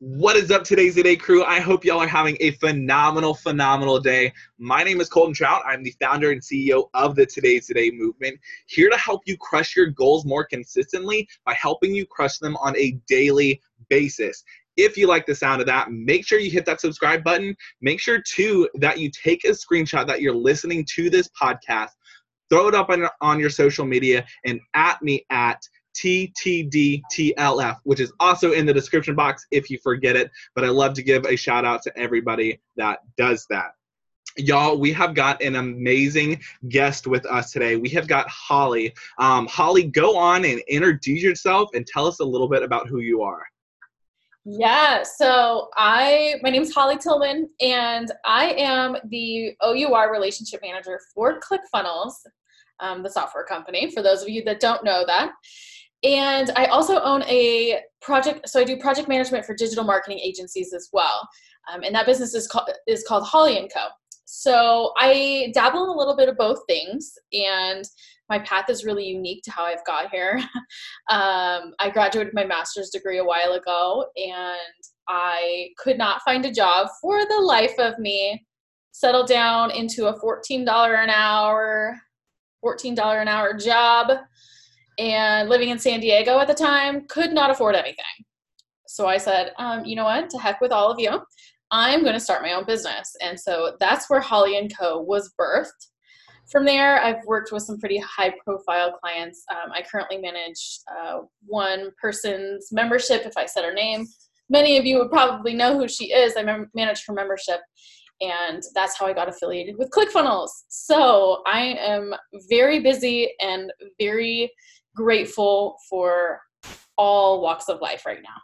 What is up, today's Today crew? I hope y'all are having a phenomenal, phenomenal day. My name is Colton Trout. I'm the founder and CEO of the Today's Today movement, here to help you crush your goals more consistently by helping you crush them on a daily basis. If you like the sound of that, make sure you hit that subscribe button. Make sure, too, that you take a screenshot that you're listening to this podcast, throw it up on, on your social media, and at me at TTDTLF, which is also in the description box if you forget it. But I love to give a shout out to everybody that does that. Y'all, we have got an amazing guest with us today. We have got Holly. Um, Holly, go on and introduce yourself and tell us a little bit about who you are. Yeah, so I my name is Holly Tillman and I am the OUR relationship manager for ClickFunnels, um, the software company. For those of you that don't know that, and I also own a project, so I do project management for digital marketing agencies as well. Um, and that business is called is called Holly and Co. So I dabble in a little bit of both things, and my path is really unique to how I've got here. um, I graduated my master's degree a while ago, and I could not find a job for the life of me. Settled down into a $14 an hour, $14 an hour job and living in San Diego at the time, could not afford anything. So I said, um, you know what, to heck with all of you. I'm going to start my own business. And so that's where Holly and Co. was birthed. From there, I've worked with some pretty high profile clients. Um, I currently manage uh, one person's membership, if I said her name. Many of you would probably know who she is. I manage her membership, and that's how I got affiliated with ClickFunnels. So I am very busy and very grateful for all walks of life right now.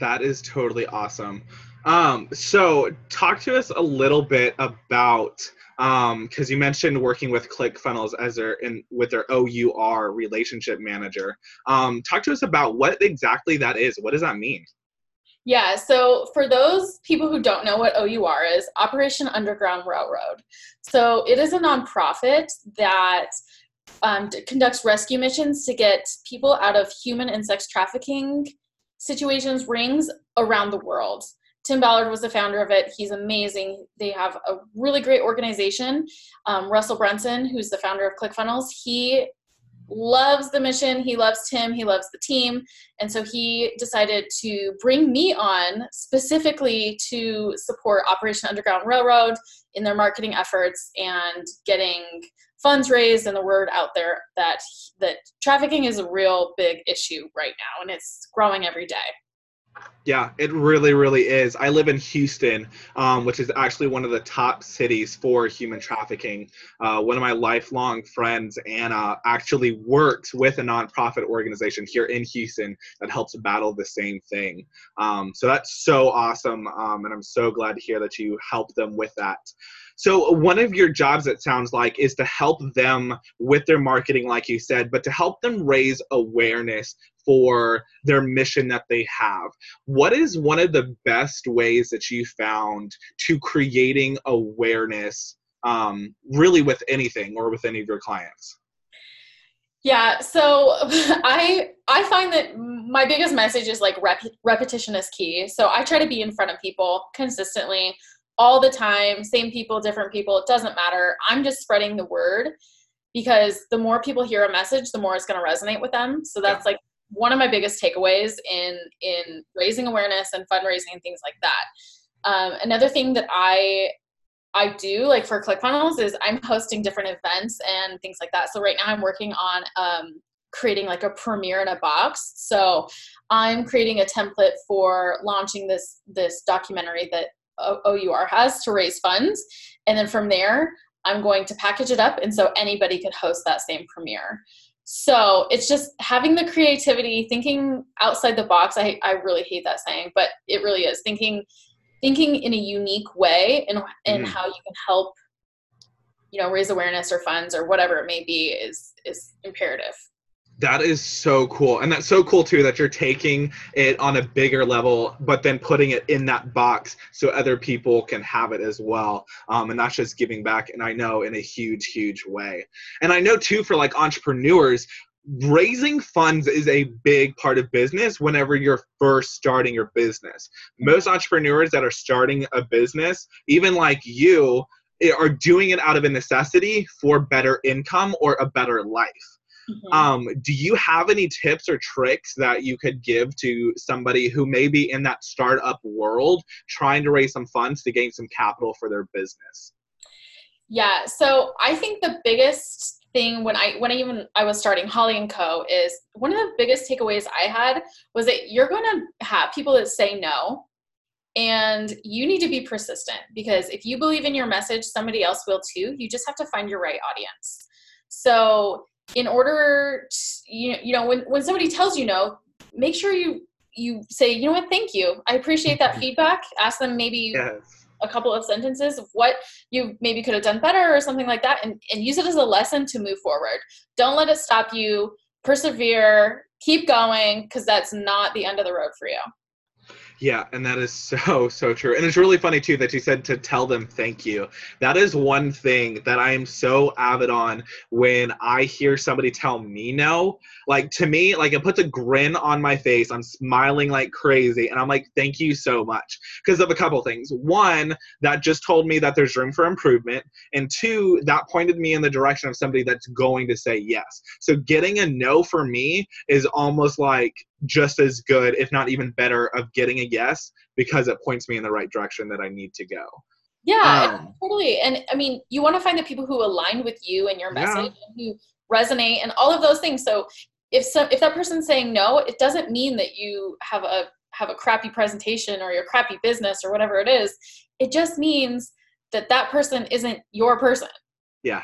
That is totally awesome. Um, so, talk to us a little bit about because um, you mentioned working with ClickFunnels as their in with their OUR relationship manager. Um, talk to us about what exactly that is. What does that mean? Yeah, so for those people who don't know what OUR is, Operation Underground Railroad. So it is a nonprofit that um, conducts rescue missions to get people out of human and sex trafficking situations, rings around the world. Tim Ballard was the founder of it. He's amazing. They have a really great organization. Um, Russell Brunson, who's the founder of ClickFunnels, he loves the mission. He loves Tim. He loves the team. And so he decided to bring me on specifically to support Operation Underground Railroad in their marketing efforts and getting funds raised and the word out there that that trafficking is a real big issue right now and it's growing every day yeah, it really, really is. I live in Houston, um, which is actually one of the top cities for human trafficking. Uh, one of my lifelong friends, Anna, actually works with a nonprofit organization here in Houston that helps battle the same thing. Um, so that's so awesome, um, and I'm so glad to hear that you help them with that. So one of your jobs, it sounds like, is to help them with their marketing, like you said, but to help them raise awareness for their mission that they have. What is one of the best ways that you found to creating awareness, um, really with anything or with any of your clients? Yeah, so I I find that my biggest message is like rep- repetition is key. So I try to be in front of people consistently all the time, same people, different people, it doesn't matter. I'm just spreading the word because the more people hear a message, the more it's going to resonate with them. So that's like one of my biggest takeaways in in raising awareness and fundraising and things like that. Um, another thing that I I do like for ClickFunnels is I'm hosting different events and things like that. So right now I'm working on um, creating like a premiere in a box. So I'm creating a template for launching this this documentary that OUR has to raise funds. And then from there, I'm going to package it up. And so anybody could host that same premiere. So it's just having the creativity, thinking outside the box. I, I really hate that saying, but it really is thinking thinking in a unique way and and mm. how you can help you know raise awareness or funds or whatever it may be is is imperative that is so cool. And that's so cool too that you're taking it on a bigger level, but then putting it in that box so other people can have it as well. Um, and that's just giving back. And I know in a huge, huge way. And I know too for like entrepreneurs, raising funds is a big part of business whenever you're first starting your business. Most entrepreneurs that are starting a business, even like you, eh, are doing it out of a necessity for better income or a better life. Mm-hmm. Um, do you have any tips or tricks that you could give to somebody who may be in that startup world trying to raise some funds to gain some capital for their business? Yeah, so I think the biggest thing when I when I even I was starting Holly and Co is one of the biggest takeaways I had was that you're going to have people that say no and you need to be persistent because if you believe in your message somebody else will too you just have to find your right audience so in order to, you, you know when, when somebody tells you no make sure you you say you know what? Thank you. I appreciate that mm-hmm. feedback. Ask them maybe yes. a couple of sentences of what you maybe could have done better or something like that and, and use it as a lesson to move forward. Don't let it stop you. Persevere. Keep going because that's not the end of the road for you yeah, and that is so, so true. And it's really funny too that you said to tell them thank you. That is one thing that I am so avid on when I hear somebody tell me no. Like to me, like it puts a grin on my face. I'm smiling like crazy. And I'm like, thank you so much. Because of a couple things. One, that just told me that there's room for improvement. And two, that pointed me in the direction of somebody that's going to say yes. So getting a no for me is almost like just as good, if not even better, of getting a yes because it points me in the right direction that I need to go. Yeah, um, totally. And I mean, you want to find the people who align with you and your message yeah. and who resonate and all of those things. So if some if that person's saying no, it doesn't mean that you have a have a crappy presentation or your crappy business or whatever it is. It just means that that person isn't your person. Yeah,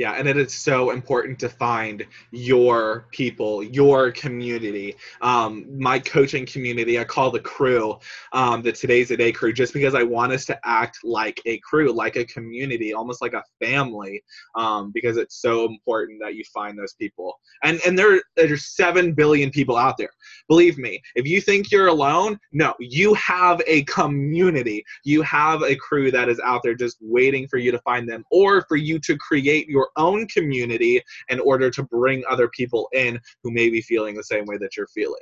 yeah, and it is so important to find your people, your community. Um, my coaching community, I call the crew um, the Today's a Day crew, just because I want us to act like a crew, like a community, almost like a family, um, because it's so important that you find those people. And and there there's seven billion people out there. Believe me, if you think you're alone, no, you have a community. You have a crew that is out there just waiting for you to find them, or for you to create your own community in order to bring other people in who may be feeling the same way that you're feeling.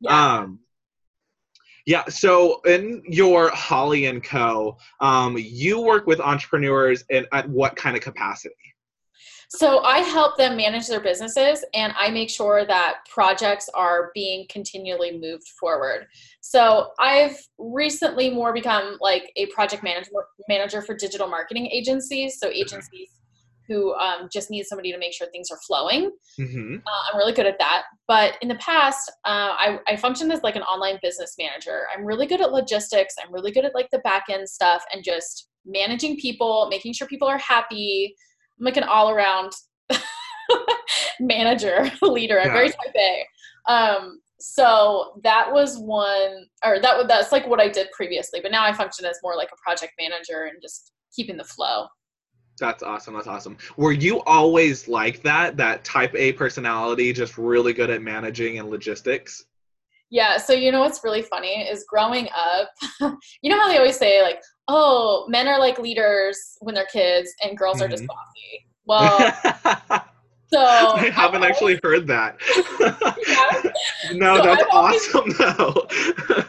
Yeah. Um, yeah. So in your Holly and Co, um, you work with entrepreneurs and at what kind of capacity? So I help them manage their businesses and I make sure that projects are being continually moved forward. So I've recently more become like a project manager manager for digital marketing agencies. So agencies who um, just need somebody to make sure things are flowing. Mm-hmm. Uh, I'm really good at that. But in the past, uh, I, I functioned as like an online business manager. I'm really good at logistics. I'm really good at like the back end stuff and just managing people, making sure people are happy. I'm like an all around manager, leader. I'm yeah. very type A. Um, so that was one, or that that's like what I did previously. But now I function as more like a project manager and just keeping the flow. That's awesome. That's awesome. Were you always like that? That type A personality, just really good at managing and logistics? Yeah. So, you know what's really funny is growing up, you know how they always say, like, oh, men are like leaders when they're kids and girls mm-hmm. are just mm-hmm. bossy. Well, so I haven't always, actually heard that. no, so that's I've awesome always, though.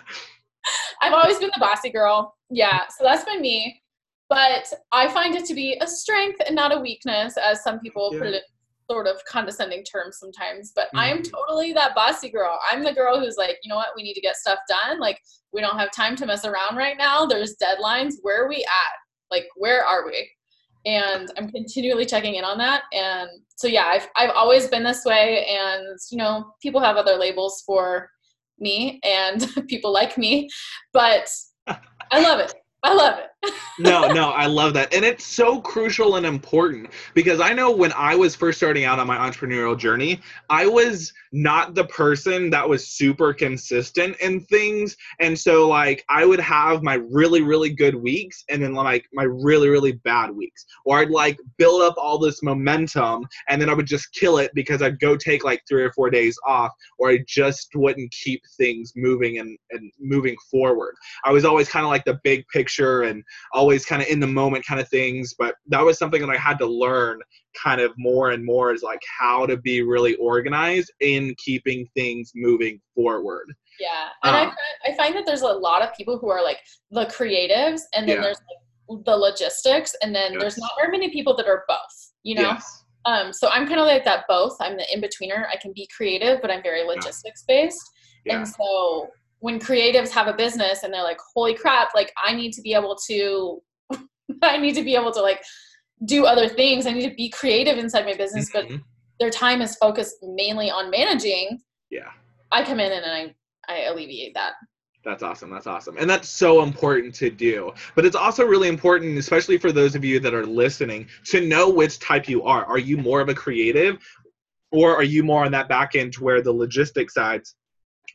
I've always been the bossy girl. Yeah. So that's been me. But I find it to be a strength and not a weakness, as some people yeah. put it sort of condescending terms sometimes. But mm-hmm. I am mm-hmm. totally that bossy girl. I'm the girl who's like, you know what, we need to get stuff done. Like, we don't have time to mess around right now. There's deadlines. Where are we at? Like, where are we? And I'm continually checking in on that. And so, yeah, I've, I've always been this way. And, you know, people have other labels for me and people like me, but I love it. I love it. No, no, I love that. And it's so crucial and important because I know when I was first starting out on my entrepreneurial journey, I was not the person that was super consistent in things. And so, like, I would have my really, really good weeks and then, like, my really, really bad weeks. Or I'd, like, build up all this momentum and then I would just kill it because I'd go take, like, three or four days off or I just wouldn't keep things moving and, and moving forward. I was always kind of like the big picture and always kind of in the moment kind of things. But that was something that I had to learn kind of more and more is like how to be really organized in keeping things moving forward. Yeah, and um, I, I find that there's a lot of people who are like the creatives, and then yeah. there's like the logistics, and then yes. there's not very many people that are both. You know. Yes. Um, so I'm kind of like that both. I'm the in betweener. I can be creative, but I'm very logistics based. Yeah. And so when creatives have a business and they're like, "Holy crap! Like I need to be able to, I need to be able to like do other things. I need to be creative inside my business." Mm-hmm. But their time is focused mainly on managing. Yeah. I come in and I I alleviate that. That's awesome. That's awesome. And that's so important to do. But it's also really important, especially for those of you that are listening, to know which type you are. Are you more of a creative or are you more on that back end to where the logistic sides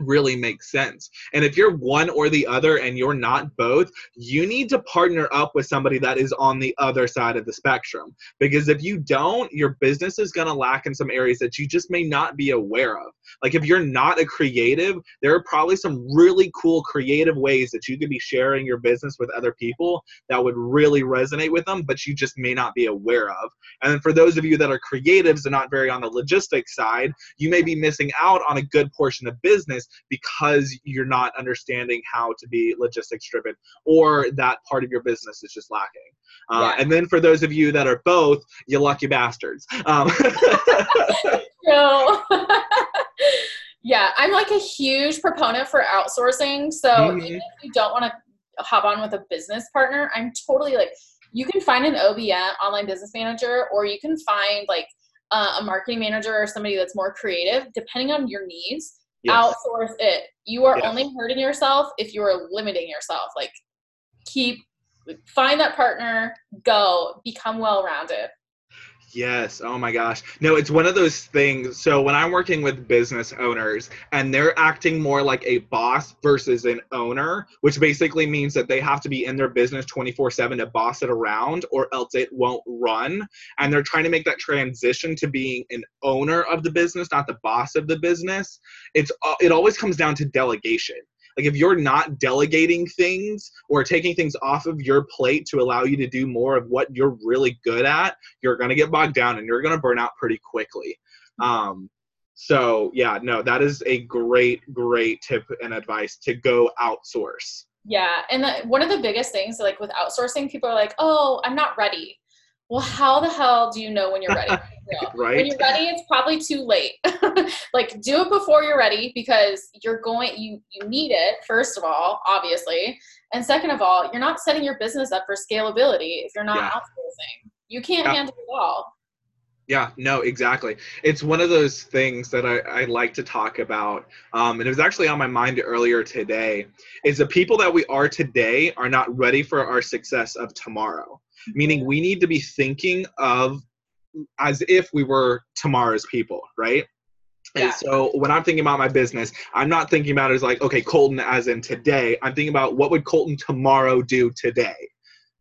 really makes sense. And if you're one or the other and you're not both, you need to partner up with somebody that is on the other side of the spectrum. Because if you don't, your business is going to lack in some areas that you just may not be aware of. Like if you're not a creative, there are probably some really cool creative ways that you could be sharing your business with other people that would really resonate with them, but you just may not be aware of. And then for those of you that are creatives and not very on the logistics side, you may be missing out on a good portion of business because you're not understanding how to be logistics driven or that part of your business is just lacking. Uh, yeah. And then for those of you that are both, you lucky bastards. Um. no. yeah, I'm like a huge proponent for outsourcing. So mm-hmm. even if you don't want to hop on with a business partner, I'm totally like, you can find an OBM, online business manager, or you can find like uh, a marketing manager or somebody that's more creative, depending on your needs yes. outsource it. You are yes. only hurting yourself if you are limiting yourself. Like keep find that partner, go, become well rounded. Yes. Oh my gosh. No, it's one of those things. So when I'm working with business owners and they're acting more like a boss versus an owner, which basically means that they have to be in their business 24 7 to boss it around or else it won't run. And they're trying to make that transition to being an owner of the business, not the boss of the business. It's, uh, it always comes down to delegation. Like if you're not delegating things or taking things off of your plate to allow you to do more of what you're really good at, you're going to get bogged down and you're going to burn out pretty quickly. Um, so yeah, no, that is a great, great tip and advice to go outsource. Yeah, and the, one of the biggest things, like with outsourcing, people are like, "Oh, I'm not ready." Well, how the hell do you know when you're ready? right. When you're ready, it's probably too late. like do it before you're ready because you're going you you need it first of all, obviously. And second of all, you're not setting your business up for scalability if you're not yeah. outsourcing. You can't yeah. handle it all. Yeah, no, exactly. It's one of those things that I, I like to talk about. Um, and it was actually on my mind earlier today is the people that we are today are not ready for our success of tomorrow meaning we need to be thinking of as if we were tomorrow's people, right? Yeah. And so when I'm thinking about my business, I'm not thinking about it as like, okay, Colton as in today. I'm thinking about what would Colton tomorrow do today,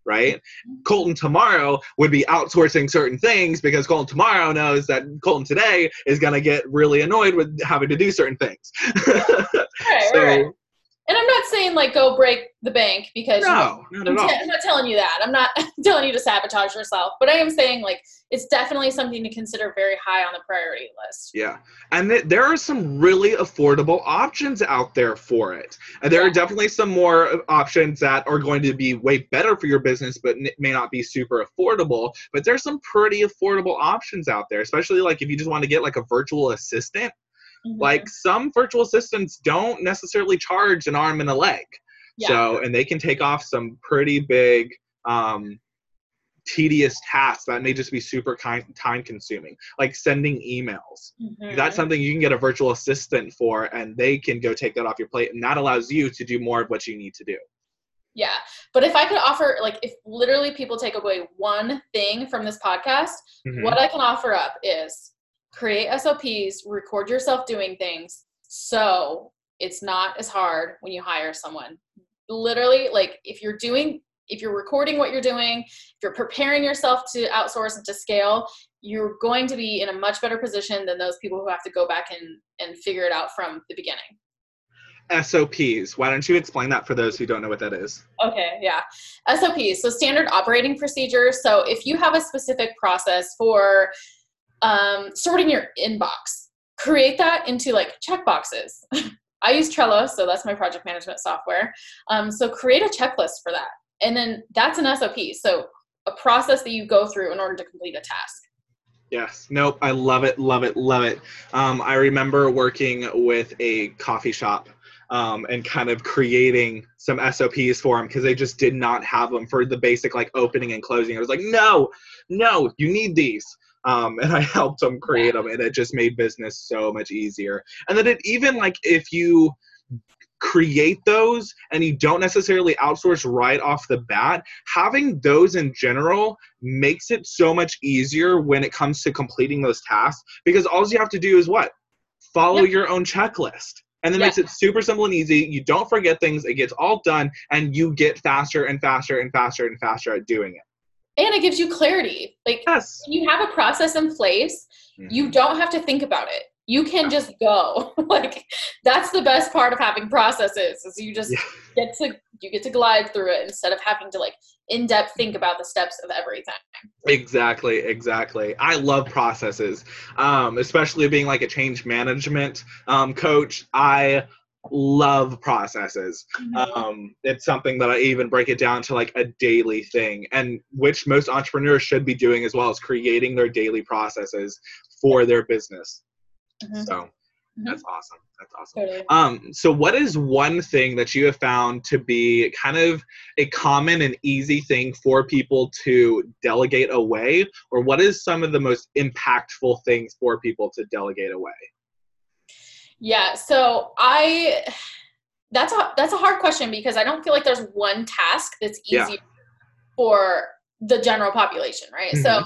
right? Mm-hmm. Colton tomorrow would be outsourcing certain things because Colton tomorrow knows that Colton today is going to get really annoyed with having to do certain things. right, so, right and I'm not saying like go break the bank because no, you know, I'm, t- I'm, not telling you that. I'm not telling you to sabotage yourself, but I am saying like it's definitely something to consider very high on the priority list. Yeah, and th- there are some really affordable options out there for it. And there yeah. are definitely some more uh, options that are going to be way better for your business, but n- may not be super affordable. But there's some pretty affordable options out there, especially like if you just want to get like a virtual assistant Mm-hmm. Like some virtual assistants don't necessarily charge an arm and a leg. Yeah. So, and they can take off some pretty big, um, tedious tasks that may just be super time consuming, like sending emails. Mm-hmm. That's something you can get a virtual assistant for, and they can go take that off your plate. And that allows you to do more of what you need to do. Yeah. But if I could offer, like, if literally people take away one thing from this podcast, mm-hmm. what I can offer up is create SOPs, record yourself doing things so it's not as hard when you hire someone. Literally, like if you're doing, if you're recording what you're doing, if you're preparing yourself to outsource and to scale, you're going to be in a much better position than those people who have to go back and, and figure it out from the beginning. SOPs. Why don't you explain that for those who don't know what that is? Okay, yeah. SOPs, so standard operating procedures. So if you have a specific process for um, sorting your inbox, create that into like check boxes. I use Trello, so that's my project management software. Um, so create a checklist for that. And then that's an SOP. So a process that you go through in order to complete a task. Yes. Nope. I love it. Love it. Love it. Um, I remember working with a coffee shop um, and kind of creating some SOPs for them because they just did not have them for the basic like opening and closing. I was like, no, no, you need these. Um, and I helped them create them, and it just made business so much easier. And then it even like if you create those and you don't necessarily outsource right off the bat, having those in general makes it so much easier when it comes to completing those tasks because all you have to do is what? Follow yep. your own checklist. And then makes it super simple and easy. You don't forget things, it gets all done, and you get faster and faster and faster and faster at doing it and it gives you clarity. Like yes. when you have a process in place mm-hmm. you don't have to think about it. You can just go. Like that's the best part of having processes is you just yeah. get to you get to glide through it instead of having to like in depth think about the steps of everything. Exactly exactly. I love processes um, especially being like a change management um, coach. I love processes mm-hmm. um, it's something that i even break it down to like a daily thing and which most entrepreneurs should be doing as well as creating their daily processes for their business Mm-hmm. So mm-hmm. that's awesome. That's awesome. Totally. Um, so what is one thing that you have found to be kind of a common and easy thing for people to delegate away, or what is some of the most impactful things for people to delegate away? Yeah, so I that's a that's a hard question because I don't feel like there's one task that's easy yeah. for the general population, right? Mm-hmm. So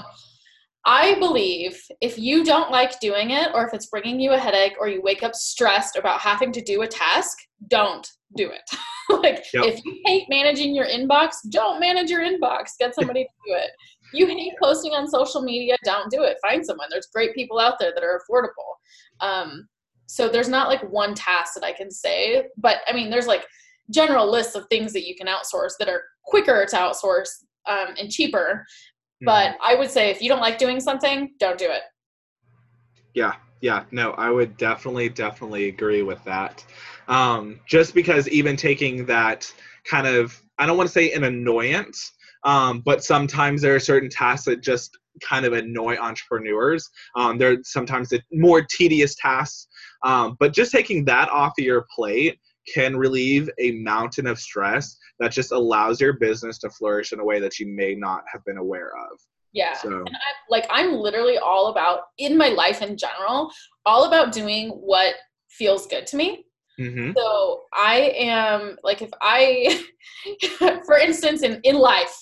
I believe if you don't like doing it, or if it's bringing you a headache, or you wake up stressed about having to do a task, don't do it. like, yep. if you hate managing your inbox, don't manage your inbox. Get somebody to do it. You hate posting on social media, don't do it. Find someone. There's great people out there that are affordable. Um, so there's not like one task that I can say, but I mean, there's like general lists of things that you can outsource that are quicker to outsource um, and cheaper but mm-hmm. I would say if you don't like doing something, don't do it. Yeah, yeah, no, I would definitely, definitely agree with that. Um, just because even taking that kind of, I don't want to say an annoyance, um, but sometimes there are certain tasks that just kind of annoy entrepreneurs. Um, there are sometimes the more tedious tasks, um, but just taking that off of your plate can relieve a mountain of stress that just allows your business to flourish in a way that you may not have been aware of. Yeah. So. And I, like I'm literally all about in my life in general, all about doing what feels good to me. Mm-hmm. So I am like if I for instance in in life,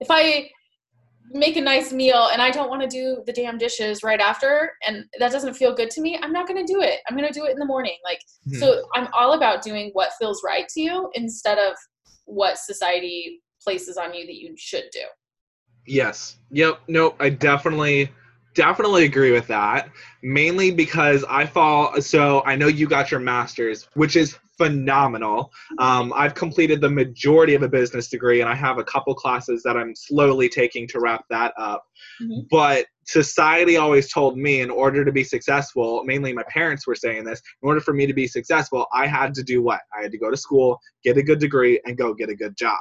if I make a nice meal and I don't want to do the damn dishes right after and that doesn't feel good to me, I'm not going to do it. I'm going to do it in the morning. Like, mm-hmm. so I'm all about doing what feels right to you instead of what society places on you that you should do. Yes. Yep. Nope. I definitely definitely agree with that mainly because i fall so i know you got your master's which is phenomenal. Um, I've completed the majority of a business degree, and I have a couple classes that I'm slowly taking to wrap that up. Mm-hmm. But society always told me in order to be successful, mainly my parents were saying this, in order for me to be successful, I had to do what? I had to go to school, get a good degree, and go get a good job.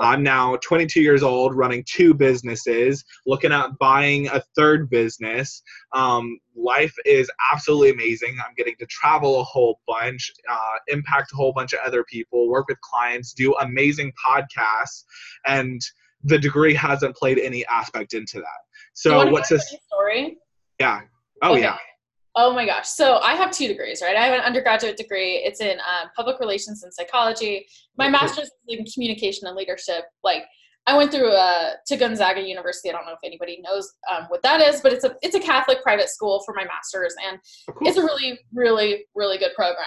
I'm now 22 years old, running two businesses, looking at buying a third business. Um, life is absolutely amazing. I'm getting to travel a whole bunch, uh, impact a whole bunch of other people, work with clients, do amazing podcasts, and the degree hasn't played any aspect into that. So what's this story? Yeah. Oh okay. yeah. Oh my gosh. So I have two degrees, right? I have an undergraduate degree. It's in um, public relations and psychology. My master's is in communication and leadership. Like I went through uh, to Gonzaga University. I don't know if anybody knows um, what that is, but it's a it's a Catholic private school for my master's, and oh, it's a really, really, really good program.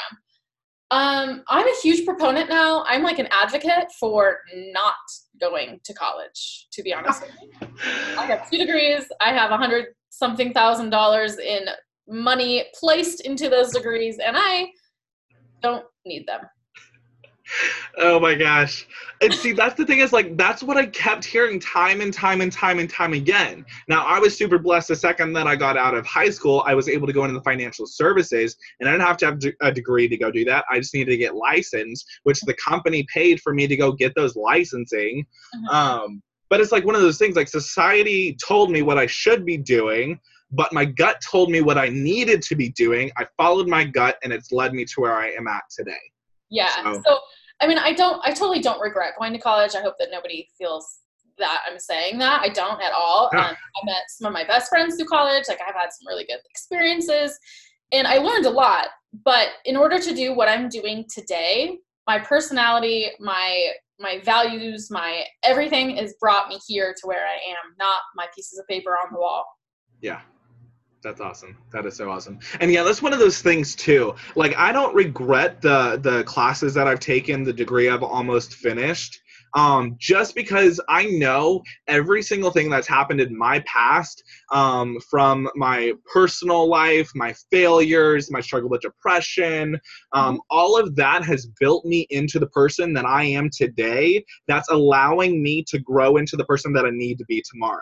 Um, I'm a huge proponent now. I'm like an advocate for not going to college. To be honest, I have two degrees. I have a hundred something thousand dollars in money placed into those degrees and I don't need them. oh my gosh. And see, that's the thing is like, that's what I kept hearing time and time and time and time again. Now, I was super blessed the second that I got out of high school, I was able to go into the financial services and I didn't have to have a degree to go do that. I just needed to get licensed, which the company paid for me to go get those licensing. Mm-hmm. Um, but it's like one of those things like society told me what I should be doing but my gut told me what I needed to be doing. I followed my gut and it's led me to where I am at today. Yeah. So, so, I mean, I don't, I totally don't regret going to college. I hope that nobody feels that I'm saying that. I don't at all. Yeah. Um, I met some of my best friends through college. Like I've had some really good experiences and I learned a lot. But in order to do what I'm doing today, my personality, my my values, my everything has brought me here to where I am, not my pieces of paper on the wall. Yeah, that's awesome. That is so awesome. And yeah, that's one of those things too. Like I don't regret the the classes that I've taken, the degree I've almost finished. Um, just because I know every single thing that's happened in my past, um, from my personal life, my failures, my struggle with depression, um, mm-hmm. all of that has built me into the person that I am today. That's allowing me to grow into the person that I need to be tomorrow.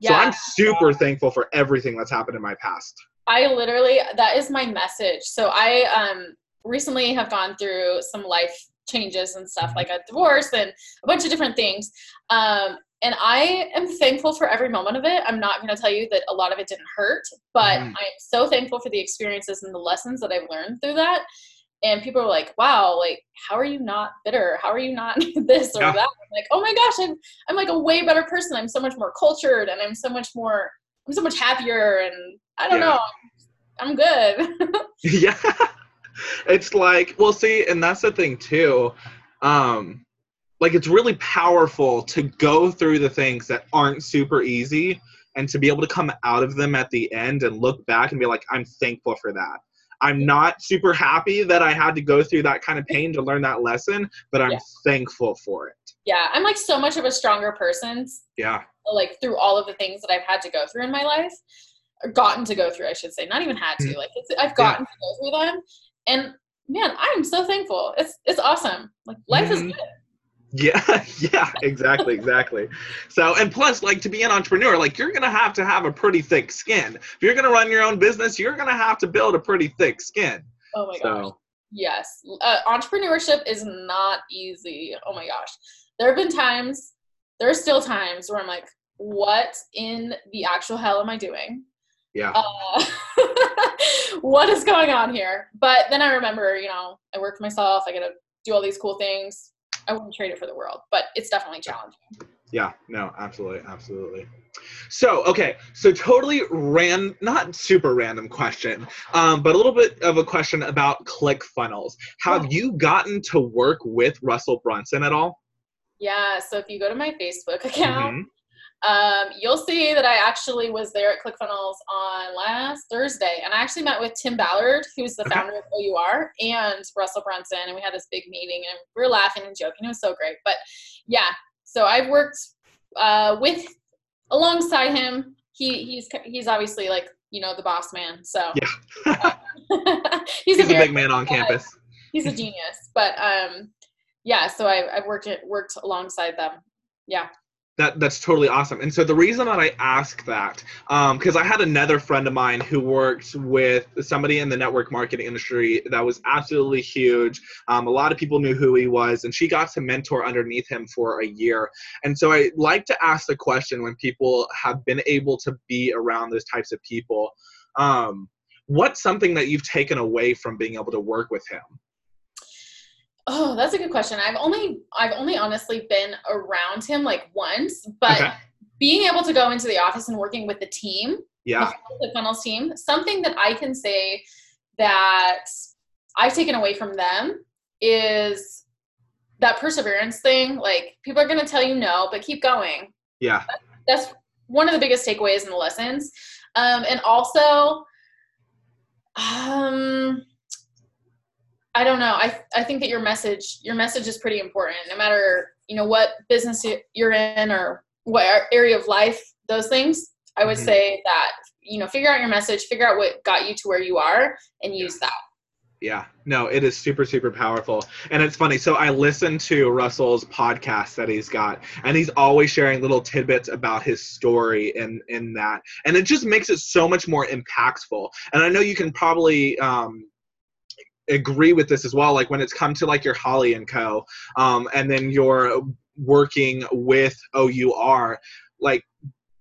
Yeah. So I'm super yeah. thankful for everything that's happened in my past. I literally that is my message. So I um recently have gone through some life changes and stuff like a divorce and a bunch of different things. Um and I am thankful for every moment of it. I'm not going to tell you that a lot of it didn't hurt, but mm. I'm so thankful for the experiences and the lessons that I've learned through that and people are like wow like how are you not bitter? How are you not this or yeah. that? I'm like oh my gosh I'm, I'm like a way better person. I'm so much more cultured and i'm so much more i'm so much happier and i don't yeah. know. I'm good. Yeah. It's like well see and that's the thing too um like it's really powerful to go through the things that aren't super easy and to be able to come out of them at the end and look back and be like i'm thankful for that I'm not super happy that I had to go through that kind of pain to learn that lesson, but I'm yeah. thankful for it. Yeah, I'm like so much of a stronger person. Yeah. Like through all of the things that I've had to go through in my life, or gotten to go through, I should say, not even had to. Mm. Like I've gotten yeah. to go through them, and man, I'm so thankful. It's it's awesome. Like life mm-hmm. is good. Yeah, yeah, exactly, exactly. So, and plus, like to be an entrepreneur, like you're gonna have to have a pretty thick skin. If you're gonna run your own business, you're gonna have to build a pretty thick skin. Oh my so. gosh. Yes, uh, entrepreneurship is not easy. Oh my gosh, there have been times, there are still times where I'm like, what in the actual hell am I doing? Yeah. Uh, what is going on here? But then I remember, you know, I work for myself. I gotta do all these cool things I wouldn't trade it for the world, but it's definitely challenging. Yeah, no, absolutely, absolutely. So, okay, so totally ran, not super random question, um, but a little bit of a question about ClickFunnels. Have yeah. you gotten to work with Russell Brunson at all? Yeah, so if you go to my Facebook account, mm-hmm um, you'll see that I actually was there at ClickFunnels on last Thursday, and I actually met with Tim Ballard, who's the okay. founder of OUR, and Russell Brunson, and we had this big meeting, and we were laughing and joking. It was so great. But yeah, so I've worked uh, with alongside him. He he's he's obviously like you know the boss man. So yeah, he's, he's a, big man on guy. campus. He's a genius. But um, yeah, so I, I've worked it worked alongside them. Yeah that that's totally awesome. And so the reason that I ask that, because um, I had another friend of mine who worked with somebody in the network marketing industry that was absolutely huge. Um, a lot of people knew who he was, and she got to mentor underneath him for a year. And so I like to ask the question when people have been able to be around those types of people. Um, what's something that you've taken away from being able to work with him? Oh, that's a good question. I've only I've only honestly been around him like once, but okay. being able to go into the office and working with the team, yeah, the funnels team, something that I can say that I've taken away from them is that perseverance thing. Like people are going to tell you no, but keep going. Yeah, that's one of the biggest takeaways in the lessons. Um, and also, um, I don't know. I I think that your message your message is pretty important. No matter you know what business you're in or what area of life, those things. I would mm-hmm. say that you know figure out your message, figure out what got you to where you are, and use that. Yeah, no, it is super, super powerful. And it's funny. So I listen to Russell's podcast that he's got, and he's always sharing little tidbits about his story in, in that. And it just makes it so much more impactful. And I know you can probably um, agree with this as well. Like when it's come to like your Holly and Co. Um, and then you're working with OUR, like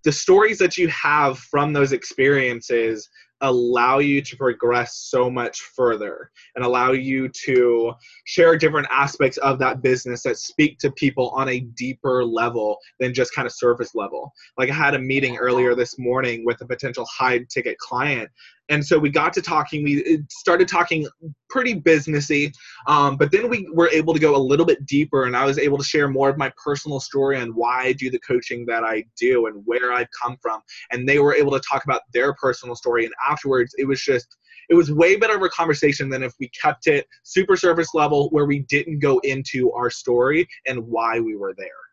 the stories that you have from those experiences allow you to progress so much further and allow you to share different aspects of that business that speak to people on a deeper level than just kind of surface level. Like I had a meeting earlier this morning with a potential high ticket client and so we got to talking we started talking pretty businessy um, but then we were able to go a little bit deeper and i was able to share more of my personal story and why i do the coaching that i do and where i've come from. And they were able to talk about their personal story and afterwards it was just it was way better of a conversation than if we kept it super surface level where we didn't go into our story and why we were there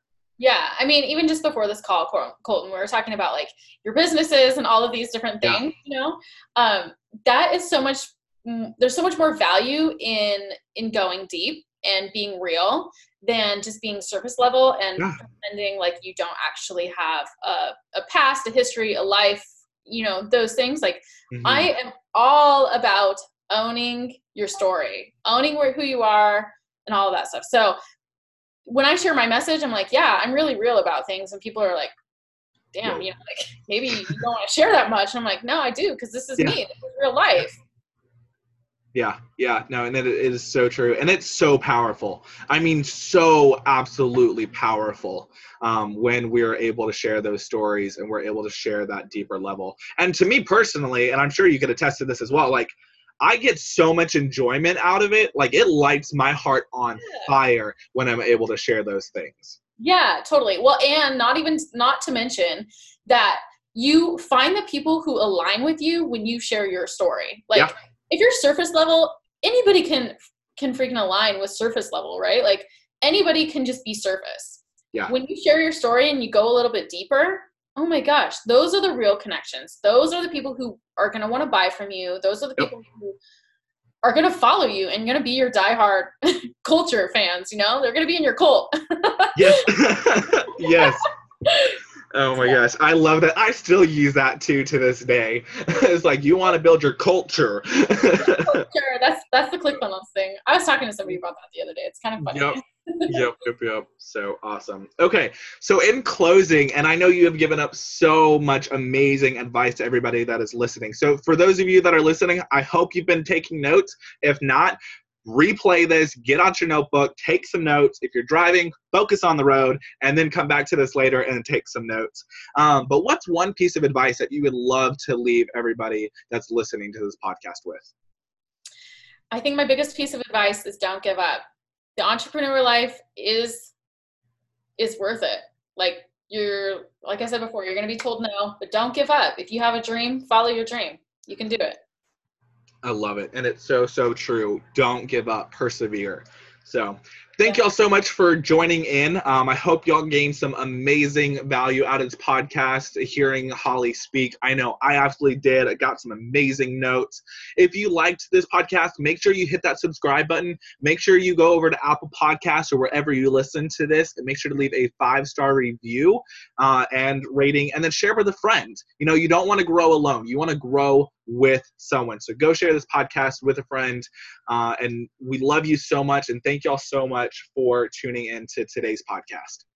yeah, I mean, even just before this call, Colton, we were talking about like your businesses and all of these different things. Yeah. You know, um, that is so much. Mm, there's so much more value in in going deep and being real than just being surface level and yeah. pretending like you don't actually have a, a past, a history, a life. You know, those things. Like, mm-hmm. I am all about owning your story, owning where who you are, and all of that stuff. So when I share my message, I'm like, yeah, I'm really real about things. And people are like, damn, you know, like maybe you don't want to share that much. And I'm like, no, I do, because this is yeah. me. This is real life. Yeah, yeah, no, and it, it is so true, and it's so powerful. I mean, so absolutely powerful um, when we're able to share those stories and we're able to share that deeper level. And to me personally, and I'm sure you could attest to this as well, like I get so much enjoyment out of it. Like it lights my heart on fire when I'm able to share those things. Yeah, totally. Well, and not even not to mention that you find the people who align with you when you share your story. Like yeah. if you're surface level, anybody can can freaking align with surface level, right? Like anybody can just be surface. Yeah. When you share your story and you go a little bit deeper, oh my gosh, those are the real connections. Those are the people who are going to want to buy from you. Those are the people who are going to follow you and going to be your diehard culture fans. You know, they're going to be in your cult. yes. yes. Oh my gosh, I love that. I still use that too to this day. it's like you want to build your culture. culture. That's that's the ClickFunnels thing. I was talking to somebody about that the other day. It's kind of funny. Yep. Yep, yep, yep. So awesome. Okay, so in closing, and I know you have given up so much amazing advice to everybody that is listening. So for those of you that are listening, I hope you've been taking notes. If not, replay this, get out your notebook, take some notes. If you're driving, focus on the road, and then come back to this later and take some notes. Um, but what's one piece of advice that you would love to leave everybody that's listening to this podcast with? I think my biggest piece of advice is don't give up. The entrepreneur life is is worth it. Like you're like I said before, you're going to be told no, but don't give up. If you have a dream, follow your dream. You can do it. I love it. And it's so, so true. Don't give up, persevere. So, thank y'all so much for joining in. Um, I hope y'all gained some amazing value out of this podcast, hearing Holly speak. I know I absolutely did. I got some amazing notes. If you liked this podcast, make sure you hit that subscribe button. Make sure you go over to Apple Podcasts or wherever you listen to this and make sure to leave a five star review uh, and rating and then share with a friend. You know, you don't want to grow alone, you want to grow with someone. So go share this podcast with a friend. Uh, and we love you so much. And thank y'all so much for tuning in to today's podcast.